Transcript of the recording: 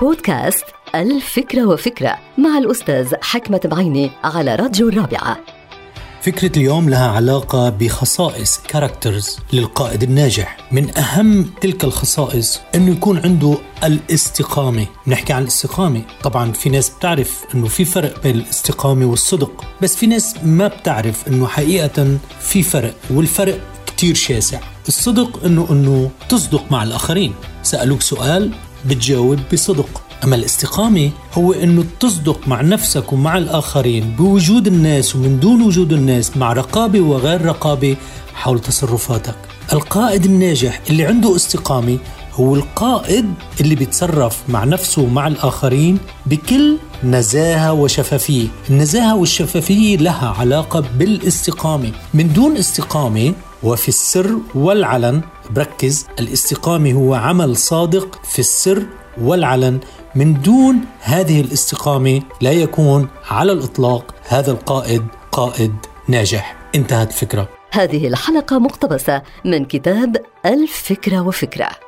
بودكاست الفكرة وفكرة مع الأستاذ حكمة بعيني على راديو الرابعة. فكرة اليوم لها علاقة بخصائص كاركترز للقائد الناجح. من أهم تلك الخصائص أنه يكون عنده الاستقامة. نحكي عن الاستقامة. طبعا في ناس بتعرف أنه في فرق بين الاستقامة والصدق بس في ناس ما بتعرف أنه حقيقة في فرق والفرق كتير شاسع. الصدق أنه أنه تصدق مع الآخرين. سألوك سؤال بتجاوب بصدق. أما الاستقامة هو أنه تصدق مع نفسك ومع الآخرين بوجود الناس ومن دون وجود الناس مع رقابة وغير رقابة حول تصرفاتك. القائد الناجح اللي عنده استقامة هو القائد اللي بيتصرف مع نفسه ومع الآخرين بكل نزاهة وشفافية. النزاهة والشفافية لها علاقة بالاستقامة. من دون استقامة وفي السر والعلن بركز الاستقامة هو عمل صادق في السر والعلن. من دون هذه الاستقامة لا يكون على الإطلاق هذا القائد قائد ناجح. انتهت فكرة. هذه الحلقة مقتبسة من كتاب الفكرة وفكرة.